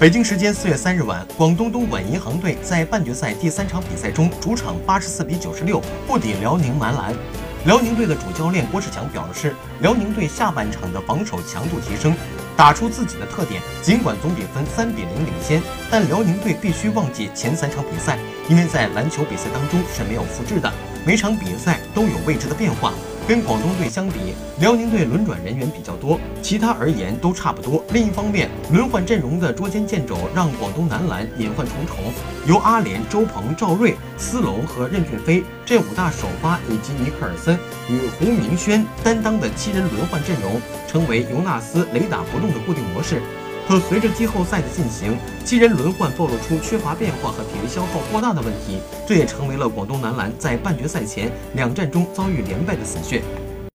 北京时间四月三日晚，广东东莞银行队在半决赛第三场比赛中，主场八十四比九十六不敌辽宁男篮。辽宁队的主教练郭士强表示，辽宁队下半场的防守强度提升，打出自己的特点。尽管总比分三比零领先，但辽宁队必须忘记前三场比赛，因为在篮球比赛当中是没有复制的，每场比赛都有未知的变化。跟广东队相比，辽宁队轮转人员比较多，其他而言都差不多。另一方面，轮换阵容的捉襟见肘让广东男篮隐患重重。由阿联、周鹏、赵睿、斯隆和任骏飞这五大首发，以及尼克尔森与胡明轩担当的七人轮换阵容，成为尤纳斯雷打不动的固定模式。可随着季后赛的进行，七人轮换暴露出缺乏变化和体力消耗过大的问题，这也成为了广东男篮在半决赛前两战中遭遇连败的死穴。